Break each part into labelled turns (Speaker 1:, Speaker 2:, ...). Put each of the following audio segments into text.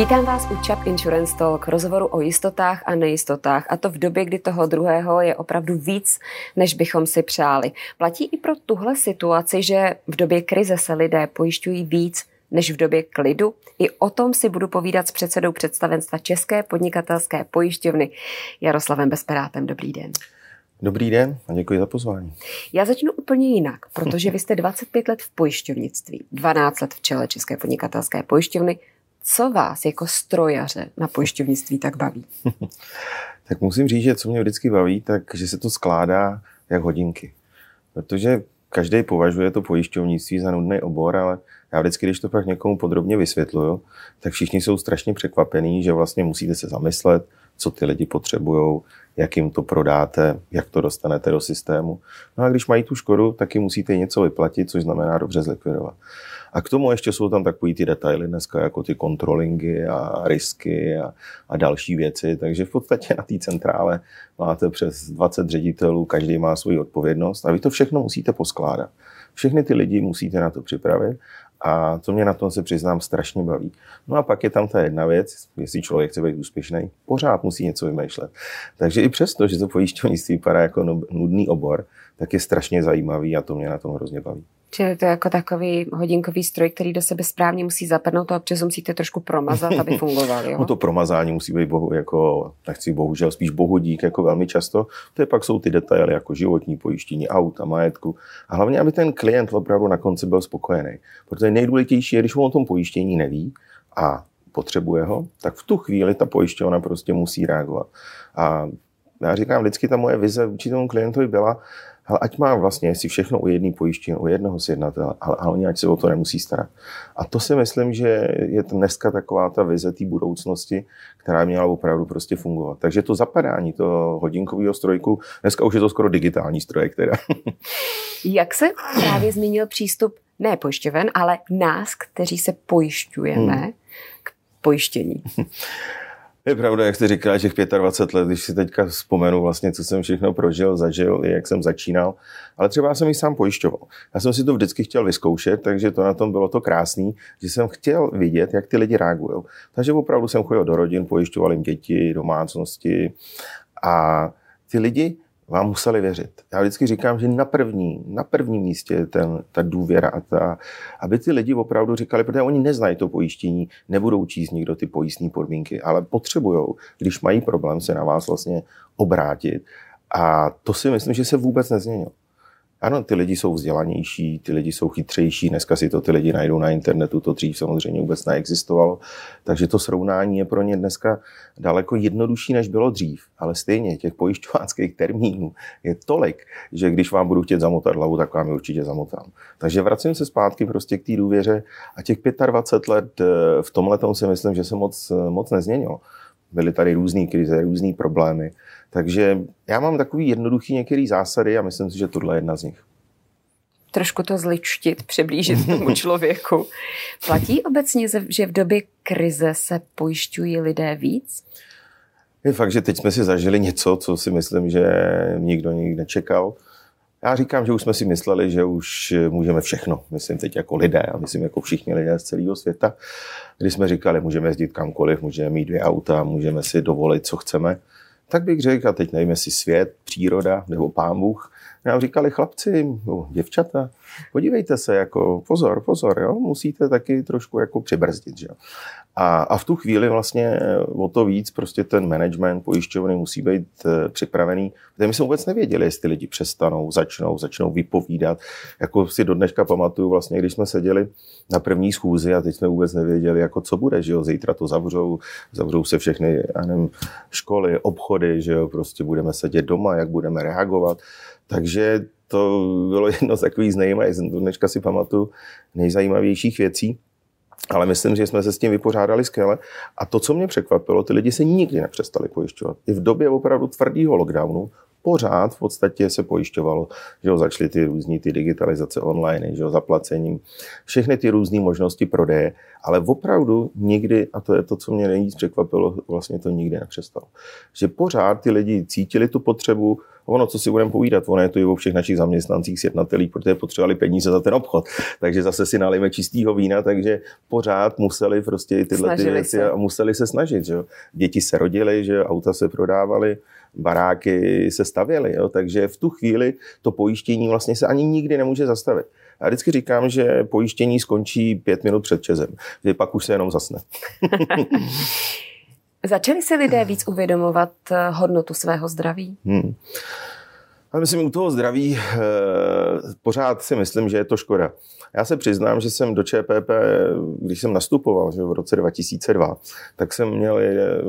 Speaker 1: Vítám vás u Chap Insurance Talk, rozhovoru o jistotách a nejistotách, a to v době, kdy toho druhého je opravdu víc, než bychom si přáli. Platí i pro tuhle situaci, že v době krize se lidé pojišťují víc než v době klidu. I o tom si budu povídat s předsedou představenstva České podnikatelské pojišťovny Jaroslavem Besperátem. Dobrý den.
Speaker 2: Dobrý den a děkuji za pozvání.
Speaker 1: Já začnu úplně jinak, protože vy jste 25 let v pojišťovnictví, 12 let v čele České podnikatelské pojišťovny. Co vás jako strojaře na pojišťovnictví tak baví?
Speaker 2: tak musím říct, že co mě vždycky baví, tak že se to skládá jak hodinky. Protože každý považuje to pojišťovnictví za nudný obor, ale já vždycky, když to pak někomu podrobně vysvětluju, tak všichni jsou strašně překvapení, že vlastně musíte se zamyslet, co ty lidi potřebují, jak jim to prodáte, jak to dostanete do systému. No a když mají tu škodu, taky musíte něco vyplatit, což znamená dobře zlikvidovat. A k tomu ještě jsou tam takový ty detaily dneska, jako ty kontrolingy a risky a, a další věci. Takže v podstatě na té centrále máte přes 20 ředitelů, každý má svoji odpovědnost a vy to všechno musíte poskládat. Všechny ty lidi musíte na to připravit a to mě na tom se přiznám strašně baví. No a pak je tam ta jedna věc, jestli člověk chce být úspěšný, pořád musí něco vymýšlet. Takže i přesto, že to pojišťovnictví vypadá jako nudný obor, tak je strašně zajímavý a to mě na tom hrozně baví.
Speaker 1: Čili to je jako takový hodinkový stroj, který do sebe správně musí zapadnout a občas musíte trošku promazat, aby fungoval. Jo?
Speaker 2: no to promazání musí být bohu, jako, nechci bohužel, spíš bohudík, jako velmi často. To je pak jsou ty detaily jako životní pojištění, auta, majetku. A hlavně, aby ten klient opravdu na konci byl spokojený. Protože nejdůležitější je, když on o tom pojištění neví a potřebuje ho, tak v tu chvíli ta pojišťovna prostě musí reagovat. A já říkám, vždycky ta moje vize vůči tomu klientovi byla, ale ať má vlastně si všechno u jedné pojištění, u jednoho sjednatele, ale hlavně ať se o to nemusí starat. A to si myslím, že je dneska taková ta vize té budoucnosti, která měla opravdu prostě fungovat. Takže to zapadání toho hodinkového strojku, dneska už je to skoro digitální stroj, která.
Speaker 1: Jak se právě změnil přístup ne pojišťoven, ale nás, kteří se pojišťujeme hmm. k pojištění?
Speaker 2: Je pravda, jak jste říkal, těch 25 let, když si teďka vzpomenu vlastně, co jsem všechno prožil, zažil, jak jsem začínal, ale třeba jsem ji sám pojišťoval. Já jsem si to vždycky chtěl vyzkoušet, takže to na tom bylo to krásný, že jsem chtěl vidět, jak ty lidi reagují. Takže opravdu jsem chodil do rodin, pojišťoval jim děti, domácnosti a ty lidi vám museli věřit. Já vždycky říkám, že na první, na prvním místě je ten, ta důvěra a ta, aby ty lidi opravdu říkali, protože oni neznají to pojištění, nebudou číst nikdo ty pojistné podmínky, ale potřebují, když mají problém, se na vás vlastně obrátit. A to si myslím, že se vůbec nezměnilo. Ano, ty lidi jsou vzdělanější, ty lidi jsou chytřejší, dneska si to ty lidi najdou na internetu, to dřív samozřejmě vůbec neexistovalo, takže to srovnání je pro ně dneska daleko jednodušší, než bylo dřív, ale stejně těch pojišťováckých termínů je tolik, že když vám budu chtět zamotat hlavu, tak vám je určitě zamotám. Takže vracím se zpátky prostě k té důvěře a těch 25 let eh, v tomhle si myslím, že se moc, eh, moc nezměnilo. Byly tady různé krize, různé problémy. Takže já mám takový jednoduchý některý zásady a myslím si, že tohle je jedna z nich.
Speaker 1: Trošku to zličtit, přiblížit tomu člověku. Platí obecně, že v době krize se pojišťují lidé víc?
Speaker 2: Je fakt, že teď jsme si zažili něco, co si myslím, že nikdo nikdy nečekal. Já říkám, že už jsme si mysleli, že už můžeme všechno. Myslím teď jako lidé a myslím jako všichni lidé z celého světa. Když jsme říkali, můžeme jezdit kamkoliv, můžeme mít dvě auta, můžeme si dovolit, co chceme tak bych řekl, a teď nevím, jestli svět, příroda nebo pán Bůh, nám říkali chlapci, no, děvčata, podívejte se, jako pozor, pozor, jo, musíte taky trošku jako přibrzdit, že? A, a v tu chvíli vlastně o to víc prostě ten management pojišťovny musí být e, připravený, protože my jsme vůbec nevěděli, jestli lidi přestanou, začnou, začnou vypovídat. Jako si do dneška pamatuju vlastně, když jsme seděli na první schůzi a teď jsme vůbec nevěděli, jako co bude, že jo, zítra to zavřou, zavřou se všechny, já nevím, školy, obchody, že jo, prostě budeme sedět doma, jak budeme reagovat. Takže to bylo jedno z takových do dneška si pamatuju, nejzajímavějších věcí. Ale myslím, že jsme se s tím vypořádali skvěle. A to, co mě překvapilo, ty lidi se nikdy nepřestali pojišťovat. I v době opravdu tvrdého lockdownu pořád v podstatě se pojišťovalo, že ho začaly ty různé ty digitalizace online, že ho zaplacením, všechny ty různé možnosti prodeje, ale opravdu nikdy, a to je to, co mě nejvíc překvapilo, vlastně to nikdy nepřestalo. Že pořád ty lidi cítili tu potřebu ono, co si budeme povídat, ono je to i o všech našich zaměstnancích, sjednatelích, protože potřebovali peníze za ten obchod. Takže zase si nalíme čistého vína, takže pořád museli prostě tyhle ty věci a museli se snažit. Že. Děti se rodily, že auta se prodávaly baráky se stavěly, jo? takže v tu chvíli to pojištění vlastně se ani nikdy nemůže zastavit. Já vždycky říkám, že pojištění skončí pět minut před čezem, že pak už se jenom zasne.
Speaker 1: Začali si lidé víc uvědomovat eh, hodnotu svého zdraví? Hmm.
Speaker 2: A myslím, u toho zdraví eh, pořád si myslím, že je to škoda. Já se přiznám, že jsem do ČPP, když jsem nastupoval že v roce 2002, tak jsem měl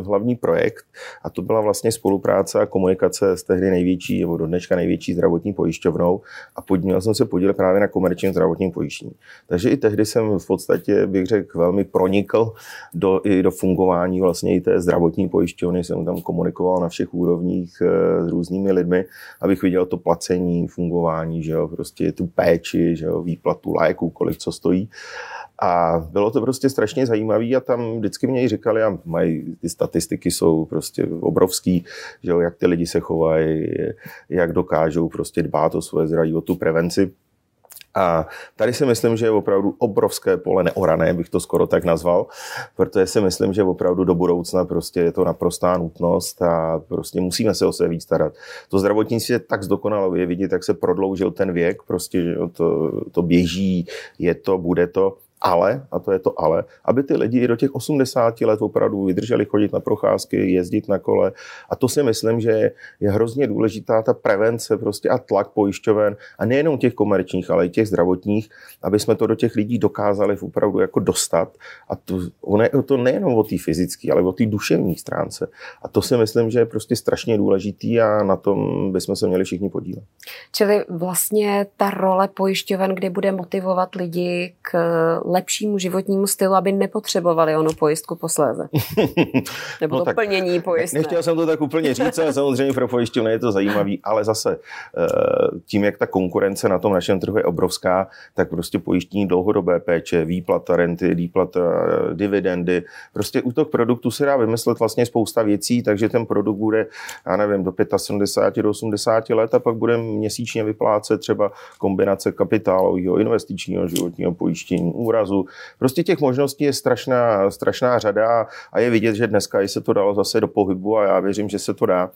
Speaker 2: hlavní projekt a to byla vlastně spolupráce a komunikace s tehdy největší, nebo do dneška největší zdravotní pojišťovnou a pod, měl jsem se podílet právě na komerčním zdravotním pojištění. Takže i tehdy jsem v podstatě, bych řekl, velmi pronikl do, i do fungování vlastně i té zdravotní pojišťovny. Jsem tam komunikoval na všech úrovních eh, s různými lidmi, abych viděl to placení, fungování, že jo, prostě tu péči, že jo, výplatu léků, kolik co stojí. A bylo to prostě strašně zajímavé a tam vždycky mě říkali, a mají, ty statistiky jsou prostě obrovský, že jo, jak ty lidi se chovají, jak dokážou prostě dbát o svoje zdraví, o tu prevenci. A tady si myslím, že je opravdu obrovské pole neorané, bych to skoro tak nazval, protože si myslím, že opravdu do budoucna prostě je to naprostá nutnost a prostě musíme se o sebe víc starat. To zdravotnictví je tak zdokonalo, je vidět, jak se prodloužil ten věk, prostě že to, to běží, je to, bude to ale, a to je to ale, aby ty lidi i do těch 80 let opravdu vydrželi chodit na procházky, jezdit na kole. A to si myslím, že je hrozně důležitá ta prevence prostě a tlak pojišťoven a nejenom těch komerčních, ale i těch zdravotních, aby jsme to do těch lidí dokázali opravdu jako dostat. A to, ono je to nejenom o té fyzické, ale o té duševní stránce. A to si myslím, že je prostě strašně důležitý a na tom bychom se měli všichni podílet.
Speaker 1: Čili vlastně ta role pojišťoven, kde bude motivovat lidi k lepšímu životnímu stylu, aby nepotřebovali onu pojistku posléze. Nebo no to plnění pojistné.
Speaker 2: Nechtěl jsem to tak úplně říct, ale samozřejmě pro pojišťovny je to zajímavý, ale zase eh, tím, jak ta konkurence na tom našem trhu je obrovská, tak prostě pojištění dlouhodobé péče, výplata renty, výplata eh, dividendy, prostě u toho produktu se dá vymyslet vlastně spousta věcí, takže ten produkt bude, já nevím, do 75 do 80 let a pak bude měsíčně vyplácet třeba kombinace kapitálového, investičního životního pojištění, úraz obrazu. Prostě těch možností je strašná, strašná řada a je vidět, že dneska se to dalo zase do pohybu a já věřím, že se to dá.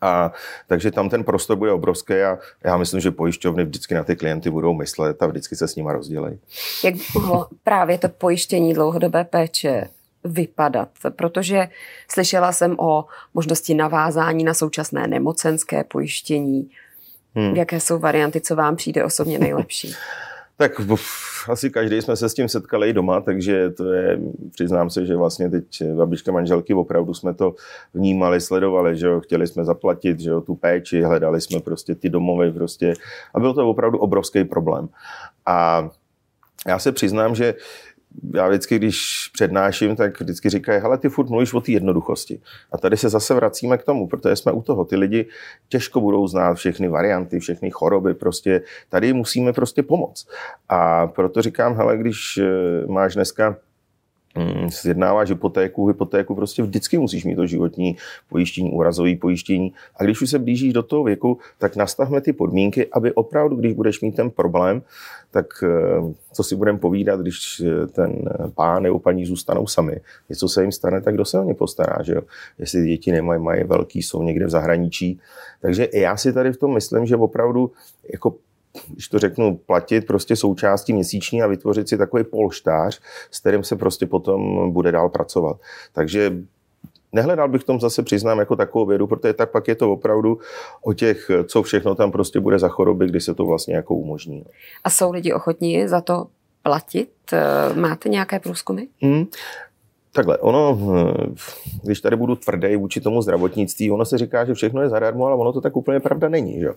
Speaker 2: A takže tam ten prostor bude obrovský a já myslím, že pojišťovny vždycky na ty klienty budou myslet a vždycky se s nimi rozdělají.
Speaker 1: Jak mohlo právě to pojištění dlouhodobé péče vypadat? Protože slyšela jsem o možnosti navázání na současné nemocenské pojištění. Hmm. Jaké jsou varianty, co vám přijde osobně nejlepší?
Speaker 2: Tak uf, asi každý jsme se s tím setkali i doma, takže to je, přiznám se, že vlastně teď babička manželky opravdu jsme to vnímali, sledovali, že jo, chtěli jsme zaplatit, že jo, tu péči, hledali jsme prostě ty domovy prostě a byl to opravdu obrovský problém. A já se přiznám, že já vždycky, když přednáším, tak vždycky říkají, hele, ty furt mluvíš o té jednoduchosti. A tady se zase vracíme k tomu, protože jsme u toho. Ty lidi těžko budou znát všechny varianty, všechny choroby, prostě tady musíme prostě pomoct. A proto říkám, hele, když eh, máš dneska Mm, sjednáváš hypotéku, hypotéku prostě vždycky musíš mít to životní pojištění, úrazové pojištění. A když už se blížíš do toho věku, tak nastavme ty podmínky, aby opravdu, když budeš mít ten problém, tak eh, co si budeme povídat, když eh, ten pán nebo paní zůstanou sami. Něco se jim stane, tak kdo se o ně postará, že jo? Jestli děti nemají, mají velký, jsou někde v zahraničí. Takže já si tady v tom myslím, že opravdu jako když to řeknu, platit prostě součástí měsíční a vytvořit si takový polštář, s kterým se prostě potom bude dál pracovat. Takže Nehledal bych tom zase, přiznám, jako takovou vědu, protože tak pak je to opravdu o těch, co všechno tam prostě bude za choroby, kdy se to vlastně jako umožní.
Speaker 1: A jsou lidi ochotní za to platit? Máte nějaké průzkumy? Hmm.
Speaker 2: Takhle, ono, hm, když tady budu tvrdý vůči tomu zdravotnictví, ono se říká, že všechno je zadarmo, ale ono to tak úplně pravda není. Že?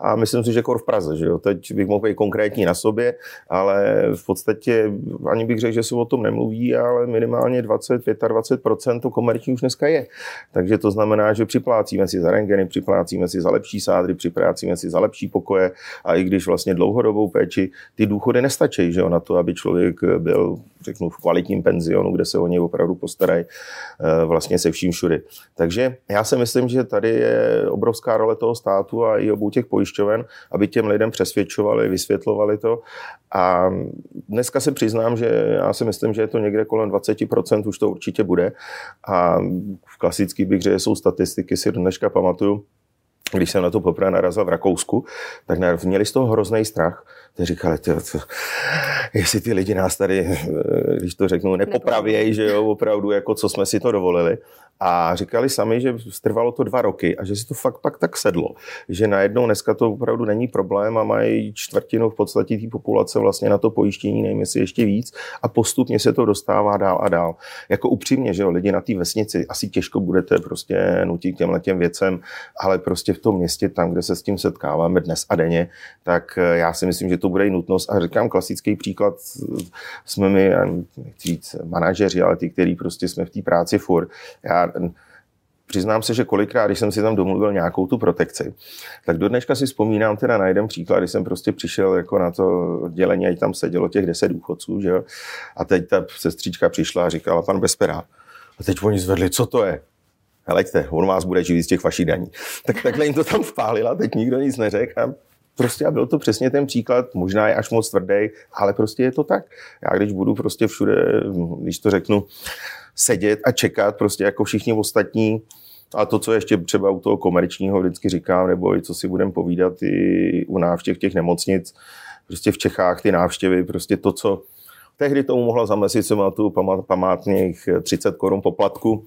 Speaker 2: A myslím si, že kor v Praze. Že jo? Teď bych mohl být konkrétní na sobě, ale v podstatě ani bych řekl, že se o tom nemluví, ale minimálně 20-25% to komerční už dneska je. Takže to znamená, že připlácíme si za rengeny, připlácíme si za lepší sádry, připlácíme si za lepší pokoje a i když vlastně dlouhodobou péči, ty důchody nestačí že jo? na to, aby člověk byl řeknu, v kvalitním penzionu, kde se o něj opravdu opravdu postarají eh, vlastně se vším všudy. Takže já si myslím, že tady je obrovská role toho státu a i obou těch pojišťoven, aby těm lidem přesvědčovali, vysvětlovali to. A dneska se přiznám, že já si myslím, že je to někde kolem 20%, už to určitě bude. A v klasický bych řekl, jsou statistiky, si dneška pamatuju, když jsem na to poprvé narazil v Rakousku, tak měli z toho hrozný strach. Ty říkali, ty, ty, jestli ty lidi nás tady, eh, když to řeknu, nepopravějí, že jo, opravdu, jako co jsme si to dovolili. A říkali sami, že trvalo to dva roky a že si to fakt pak tak sedlo. Že najednou dneska to opravdu není problém a mají čtvrtinu v podstatě té populace vlastně na to pojištění, nevím jestli ještě víc a postupně se to dostává dál a dál. Jako upřímně, že jo, lidi na té vesnici asi těžko budete prostě nutit těmhle těm věcem, ale prostě v tom městě, tam, kde se s tím setkáváme dnes a denně, tak eh, já si myslím, že to bude i nutnost. A říkám klasický příklad, jsme my, nechci říct manažeři, ale ty, kteří prostě jsme v té práci furt. Já přiznám se, že kolikrát, když jsem si tam domluvil nějakou tu protekci, tak do dneška si vzpomínám teda na jeden příklad, když jsem prostě přišel jako na to oddělení a tam sedělo těch deset důchodců, že jo? A teď ta sestříčka přišla a říkala, pan Bespera, a teď oni zvedli, co to je? Heleďte, on vás bude živit z těch vašich daní. Tak takhle jim to tam vpálila, teď nikdo nic neřekl a prostě a byl to přesně ten příklad, možná je až moc tvrdý, ale prostě je to tak. Já když budu prostě všude, když to řeknu, sedět a čekat prostě jako všichni ostatní, a to, co ještě třeba u toho komerčního vždycky říkám, nebo i co si budeme povídat i u návštěv těch nemocnic, prostě v Čechách ty návštěvy, prostě to, co tehdy tomu mohla zameslit, se má tu památných 30 korun poplatku,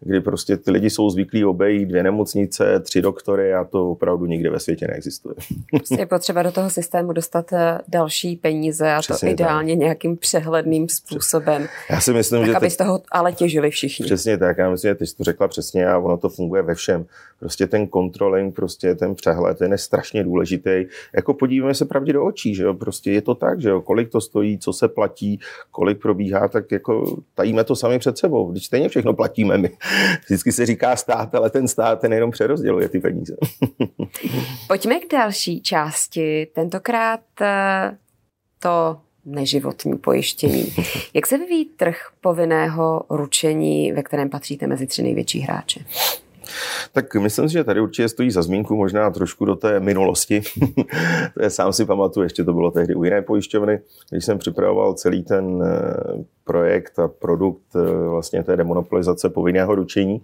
Speaker 2: kdy prostě ty lidi jsou zvyklí obejít dvě nemocnice, tři doktory a to opravdu nikde ve světě neexistuje.
Speaker 1: Prostě je potřeba do toho systému dostat eh, další peníze a Přesně to ideálně tak. nějakým přehledným způsobem.
Speaker 2: Já si myslím,
Speaker 1: tak,
Speaker 2: že
Speaker 1: aby teď... z toho ale těžili všichni.
Speaker 2: Přesně tak, já myslím, že ty jsi to řekla přesně a ono to funguje ve všem. Prostě ten controlling, prostě ten přehled, ten je strašně důležitý. Jako podívejme se pravdě do očí, že jo, prostě je to tak, že jo, kolik to stojí, co se platí, kolik probíhá, tak jako tajíme to sami před sebou. Když stejně všechno platíme my. Vždycky se říká stát, ale ten stát ten jenom přerozděluje ty peníze.
Speaker 1: Pojďme k další části. Tentokrát eh, to neživotní pojištění. Jak se vyvíjí trh povinného ručení, ve kterém patříte mezi tři největší hráče?
Speaker 2: Tak myslím si, že tady určitě stojí za zmínku možná trošku do té minulosti. sám si pamatuju, ještě to bylo tehdy u jiné pojišťovny, když jsem připravoval celý ten eh, projekt a produkt eh, vlastně té demonopolizace povinného ručení,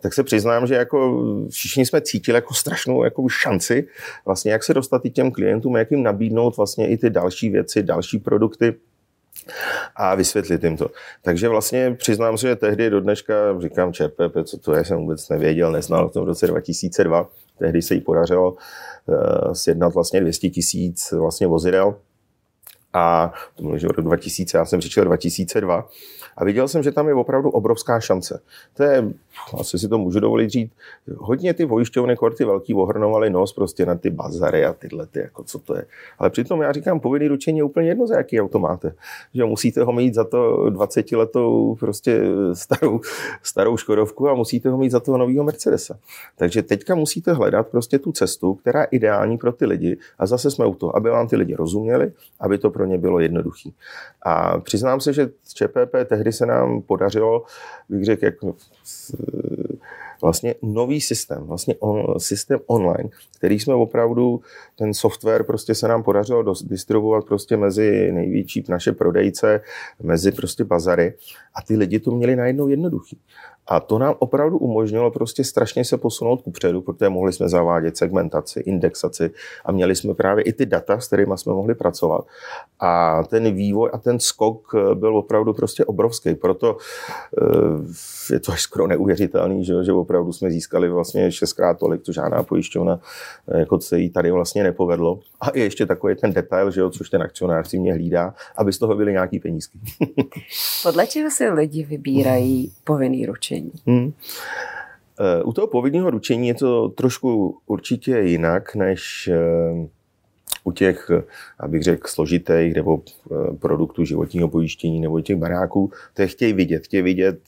Speaker 2: tak se přiznám, že jako všichni jsme cítili jako strašnou jako šanci, vlastně jak se dostat i těm klientům, jak jim nabídnout vlastně i ty další věci, další produkty, a vysvětlit jim to. Takže vlastně přiznám se, že tehdy do dneška říkám ČPP, co to je, jsem vůbec nevěděl, neznal v roce 2002. Tehdy se jí podařilo uh, sjednat vlastně 200 tisíc vlastně vozidel a to bylo, že rok 2000, já jsem přišel 2002 a viděl jsem, že tam je opravdu obrovská šance. To je, asi si to můžu dovolit říct, hodně ty pojišťovny, ty velký ohrnovaly nos prostě na ty bazary a tyhle, ty, jako co to je. Ale přitom já říkám, povinný ručení je úplně jedno, za jaký auto máte. Že musíte ho mít za to 20 letou prostě starou, starou Škodovku a musíte ho mít za toho nového Mercedesa. Takže teďka musíte hledat prostě tu cestu, která je ideální pro ty lidi a zase jsme u toho, aby vám ty lidi rozuměli, aby to pro ně bylo jednoduché. A přiznám se, že ČPP tehdy se nám podařilo, bych řekl, jak vlastně nový systém, vlastně on, systém online, který jsme opravdu, ten software prostě se nám podařilo distribuovat prostě mezi největší naše prodejce, mezi prostě bazary a ty lidi to měli najednou jednoduchý. A to nám opravdu umožnilo prostě strašně se posunout kupředu, protože mohli jsme zavádět segmentaci, indexaci a měli jsme právě i ty data, s kterými jsme mohli pracovat. A ten vývoj a ten skok byl opravdu prostě obrovský. Proto eh, je to až skoro neuvěřitelný, že, že opravdu jsme získali vlastně šestkrát tolik, to žádná pojišťovna eh, jako se jí tady vlastně nepovedlo. A je ještě takový ten detail, že jo, což ten akcionář si mě hlídá, aby z toho byly nějaký penízky.
Speaker 1: Podle čeho si lidi vybírají povinný ručení? Hmm.
Speaker 2: Eh, u toho povinného ručení je to trošku určitě jinak, než eh, u těch, abych řekl, složitých nebo eh, produktů životního pojištění nebo těch baráků, to je chtějí vidět. Chtějí vidět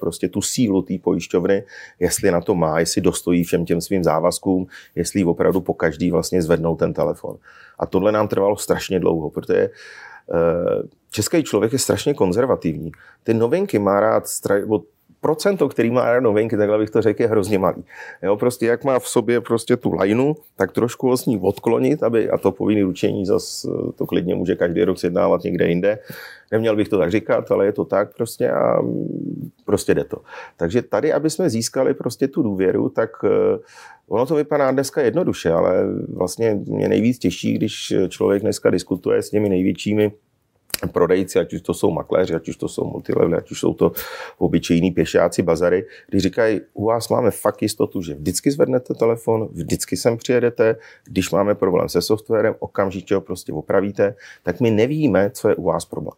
Speaker 2: prostě tu sílu té pojišťovny, jestli na to má, jestli dostojí všem těm svým závazkům, jestli opravdu po každý vlastně zvednou ten telefon. A tohle nám trvalo strašně dlouho, protože český člověk je strašně konzervativní. Ty novinky má rád, procento, který má novinky, takhle bych to řekl, je hrozně malý. Jo, prostě jak má v sobě prostě tu lajnu, tak trošku ho s ní odklonit, aby, a to povinný ručení zas eh, to klidně může každý rok sjednávat někde jinde. Neměl bych to tak říkat, ale je to tak prostě a mm, prostě jde to. Takže tady, aby jsme získali prostě tu důvěru, tak eh, Ono to vypadá dneska jednoduše, ale vlastně mě nejvíc těší, když člověk dneska diskutuje s těmi největšími prodejci, ať už to jsou makléři, ať už to jsou multilevely, ať už jsou to obyčejní pěšáci, bazary, když říkají, u vás máme fakt jistotu, že vždycky zvednete telefon, vždycky sem přijedete, když máme problém se softwarem, okamžitě ho prostě opravíte, tak my nevíme, co je u vás problém.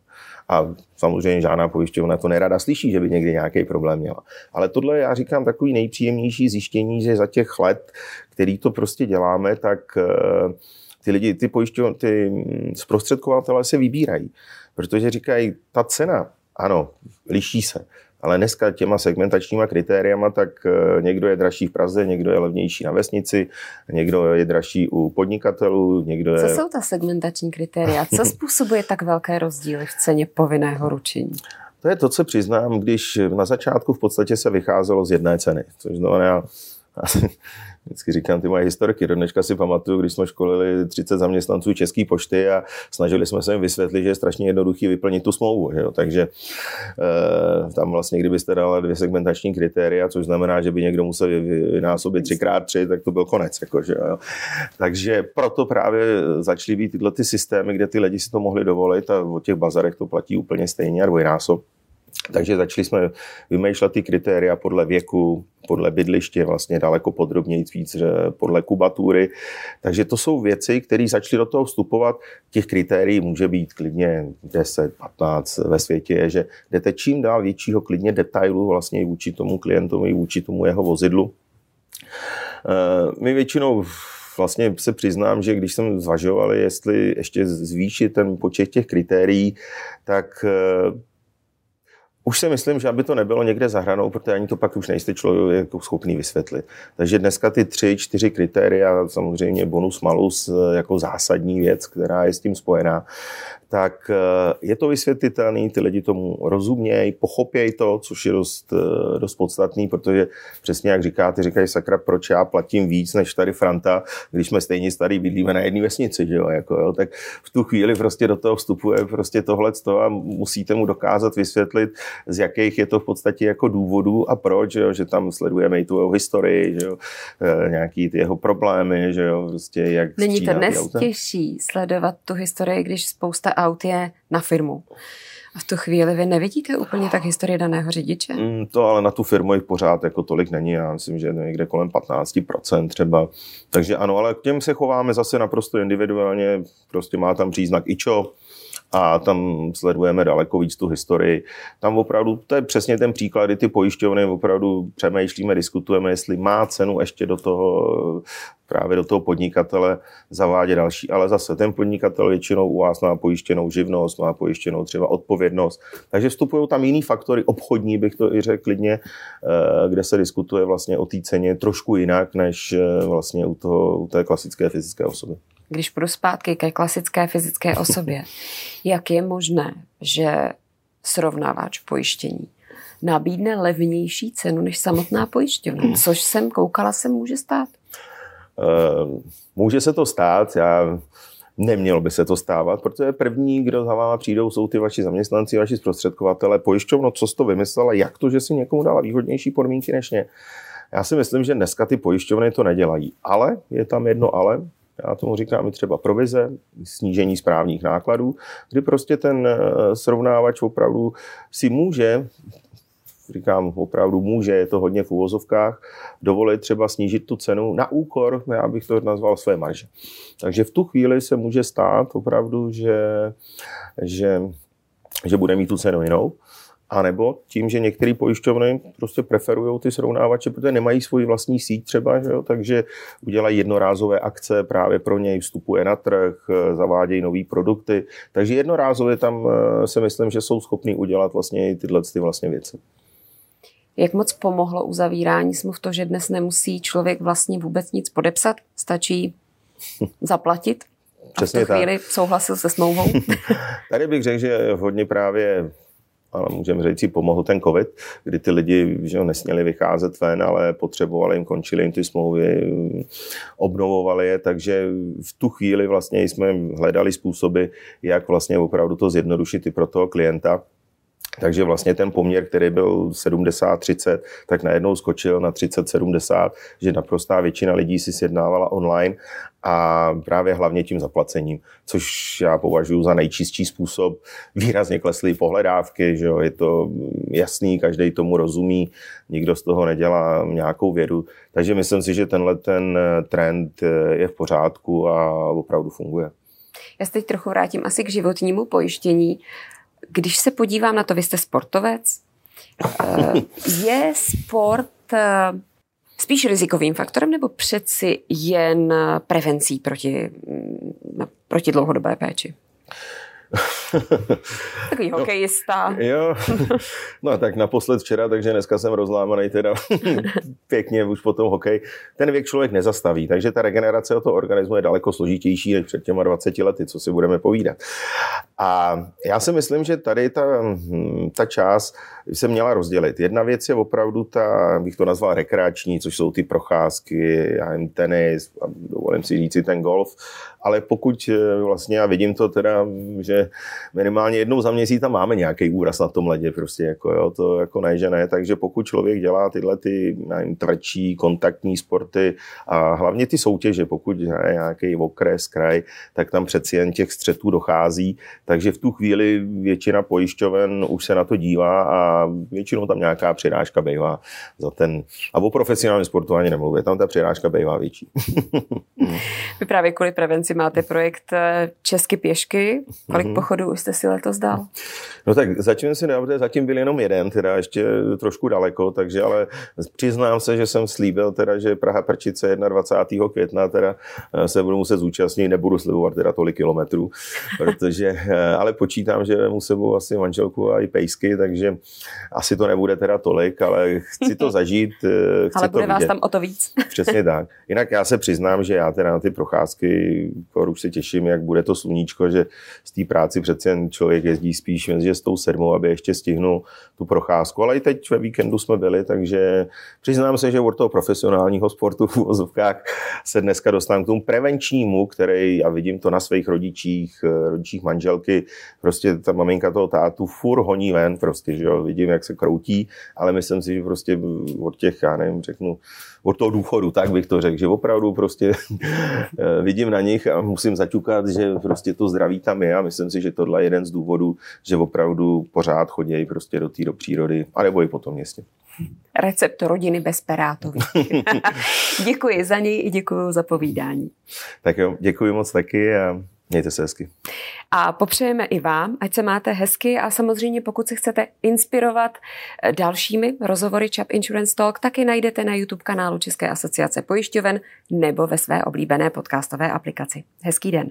Speaker 2: A samozřejmě žádná pojišťovna to nerada slyší, že by někdy nějaký problém měla. Ale tohle já říkám takový nejpříjemnější zjištění, že za těch let, který to prostě děláme, tak uh, ty lidi, ty pojišťovny, ty mm, zprostředkovatele se vybírají, protože říkají, ta cena, ano, liší se, ale dneska těma segmentačníma kritériama, tak eh, někdo je dražší v Praze, někdo je levnější na vesnici, někdo je dražší u podnikatelů, někdo je...
Speaker 1: Co jsou ta segmentační kritéria? Co způsobuje tak velké rozdíly v ceně povinného ručení?
Speaker 2: To je to, co přiznám, když na začátku v podstatě se vycházelo z jedné ceny, což znamená, Vždycky říkám, ty moje historky. Do dneška si pamatuju, když jsme školili 30 zaměstnanců České pošty a snažili jsme se jim vysvětlit, že je strašně jednoduchý vyplnit tu smlouvu. Že jo? Takže e, tam vlastně, kdybyste dala dvě segmentační kritéria, což znamená, že by někdo musel vynásobit třikrát tři, tak to byl konec. Jako, že jo? Takže proto právě začaly být tyhle ty systémy, kde ty lidi si to mohli dovolit a o těch bazarech to platí úplně stejně a dvojnásob. Takže začali jsme vymýšlet ty kritéria podle věku, podle bydliště, vlastně daleko podrobněji víc podle kubatury. Takže to jsou věci, které začaly do toho vstupovat. Těch kritérií může být klidně 10, 15 ve světě, je, že jdete čím dál většího klidně detailu vlastně vůči tomu klientovi, vůči tomu jeho vozidlu. Eh, my většinou vlastně se přiznám, že když jsem zvažoval, jestli ještě zvýšit ten počet těch kritérií, tak eh, už si myslím, že aby to nebylo někde za hranou, protože ani to pak už nejste člověk jako schopný vysvětlit. Takže dneska ty tři, čtyři kritéria, samozřejmě bonus malus jako zásadní věc, která je s tím spojená, tak eh, je to vysvětlitelný, ty lidi tomu rozumějí, pochopějí to, což je dost, eh, dost podstatný, protože přesně jak říkáte, říkají sakra, proč já platím víc než tady Franta, když jsme stejně starý bydlíme na jedné vesnici, že jo, jako, jo, tak v tu chvíli prostě do toho vstupuje prostě tohle a musíte mu dokázat vysvětlit, z jakých je to v podstatě jako důvodů a proč, že, jo, že tam sledujeme i tu jeho historii, že jo, eh, nějaký ty jeho problémy, že jo, prostě jak
Speaker 1: Není to dnes těžší sledovat tu historii, když spousta aut je na firmu. A v tu chvíli vy nevidíte úplně tak historii daného řidiče?
Speaker 2: Mm, to ale na tu firmu jich pořád jako tolik není. Já myslím, že někde kolem 15% třeba. Takže ano, ale k těm se chováme zase naprosto individuálně. Prostě má tam příznak IČO, a tam sledujeme daleko víc tu historii. Tam opravdu, to je přesně ten příklad, kdy ty pojišťovny opravdu přemýšlíme, diskutujeme, jestli má cenu ještě do toho právě do toho podnikatele zavádět další. Ale zase ten podnikatel většinou u vás má pojištěnou živnost, má pojištěnou třeba odpovědnost. Takže vstupují tam jiný faktory, obchodní bych to i řekl klidně, eh, kde se diskutuje vlastně o té ceně trošku jinak, než eh, vlastně u, toho, u té klasické fyzické osoby.
Speaker 1: Když půjdu zpátky ke klasické fyzické osobě, jak je možné, že srovnávač pojištění nabídne levnější cenu než samotná pojišťovna, což jsem koukala, se může stát?
Speaker 2: Uh, může se to stát, já Nemělo by se to stávat, protože první, kdo za váma přijdou, jsou ty vaši zaměstnanci, vaši zprostředkovatele. Pojišťovno, co jsi to vymyslela, jak to, že si někomu dala výhodnější podmínky než mě. Já si myslím, že dneska ty pojišťovny to nedělají. Ale, je tam jedno ale, já tomu říkám i třeba provize, snížení správních nákladů, kdy prostě ten eh, srovnávač opravdu si může říkám, opravdu může, je to hodně v úvozovkách, dovolit třeba snížit tu cenu na úkor, já bych to nazval své marže. Takže v tu chvíli se může stát opravdu, že, že, že bude mít tu cenu jinou. A nebo tím, že některé pojišťovny prostě preferují ty srovnávače, protože nemají svoji vlastní síť třeba, že jo? takže udělají jednorázové akce právě pro něj, vstupuje na trh, zavádějí nové produkty. Takže jednorázově tam eh, se myslím, že jsou schopní udělat vlastně tyhle ty vlastně věci.
Speaker 1: Jak moc pomohlo uzavírání smluv to, že dnes nemusí člověk vlastně vůbec nic podepsat? Stačí zaplatit? Přesně a v tu chvíli tak. souhlasil se smlouvou?
Speaker 2: Tady bych řekl, že hodně právě ale můžeme říct, si pomohl ten covid, kdy ty lidi že nesměli vycházet ven, ale potřebovali jim, končili jim ty smlouvy, obnovovali je, takže v tu chvíli vlastně jsme hledali způsoby, jak vlastně opravdu to zjednodušit i pro toho klienta, takže vlastně ten poměr, který byl 70-30, tak najednou skočil na 30-70, že naprostá většina lidí si sjednávala online a právě hlavně tím zaplacením, což já považuji za nejčistší způsob. Výrazně klesly pohledávky, že jo, je to jasný, každý tomu rozumí, nikdo z toho nedělá nějakou vědu, takže myslím si, že tenhle ten trend je v pořádku a opravdu funguje.
Speaker 1: Já se teď trochu vrátím asi k životnímu pojištění. Když se podívám na to, vy jste sportovec, eh, je sport eh, spíš rizikovým faktorem nebo přeci jen prevencí proti, mm, proti dlouhodobé péči? Takový no, hokejista.
Speaker 2: Jo, no tak naposled včera, takže dneska jsem rozlámaný teda pěkně už po tom hokej. Ten věk člověk nezastaví, takže ta regenerace toho organismu je daleko složitější než před těma 20 lety, co si budeme povídat. A já si myslím, že tady ta, ta část se měla rozdělit. Jedna věc je opravdu ta, bych to nazval rekreační, což jsou ty procházky, já jim tenis, a dovolím si říct si ten golf, ale pokud eh, vlastně já vidím to teda, že minimálně jednou za měsíc tam máme nějaký úraz na tom ledě, prostě jako jo, to jako ne, že ne, takže pokud člověk dělá tyhle ty nevím, tvrdší kontaktní sporty a hlavně ty soutěže, pokud hraje nějaký okres, kraj, tak tam přeci jen těch střetů dochází, takže v tu chvíli většina pojišťoven už se na to dívá a většinou tam nějaká přirážka bývá za ten, a o profesionálním sportu ani nemluvím, tam ta přirážka bývá větší.
Speaker 1: Vy právě kvůli prevenci máte projekt eh, Česky pěšky. Kolik mm-hmm. pochodů už jste si letos dal?
Speaker 2: No tak zatím si nebude, zatím byl jenom jeden, teda ještě trošku daleko, takže ale přiznám se, že jsem slíbil teda, že Praha Prčice 21. května teda eh, se budu muset zúčastnit, nebudu slibovat teda tolik kilometrů, protože, eh, ale počítám, že mu sebou asi manželku a i pejsky, takže asi to nebude teda tolik, ale chci to zažít. Chci
Speaker 1: ale bude
Speaker 2: to
Speaker 1: vás tam o to víc.
Speaker 2: Přesně tak. Jinak já se přiznám, že já teda na ty procházky skoro už se těším, jak bude to sluníčko, že z té práci přece jen člověk jezdí spíš mezi s tou sedmou, aby ještě stihnul tu procházku. Ale i teď ve víkendu jsme byli, takže přiznám se, že od toho profesionálního sportu v uvozovkách se dneska dostávám k tomu prevenčnímu, který, já vidím to na svých rodičích, rodičích manželky, prostě ta maminka toho tátu fur honí ven, prostě, že jo, vidím, jak se kroutí, ale myslím si, že prostě od těch, já nevím, řeknu, od toho důchodu, tak bych to řekl, že opravdu prostě vidím na nich a musím zaťukat, že prostě to zdraví tam je a myslím si, že tohle je jeden z důvodů, že opravdu pořád chodí prostě do té do přírody, anebo i po tom městě.
Speaker 1: Recept rodiny bez perátových. děkuji za něj i děkuji za povídání.
Speaker 2: Tak jo, děkuji moc taky a Mějte se hezky.
Speaker 1: A popřejeme i vám, ať se máte hezky a samozřejmě pokud se chcete inspirovat eh, dalšími rozhovory Chap Insurance Talk, taky najdete na YouTube kanálu České asociace pojišťoven nebo ve své oblíbené podcastové aplikaci. Hezký den.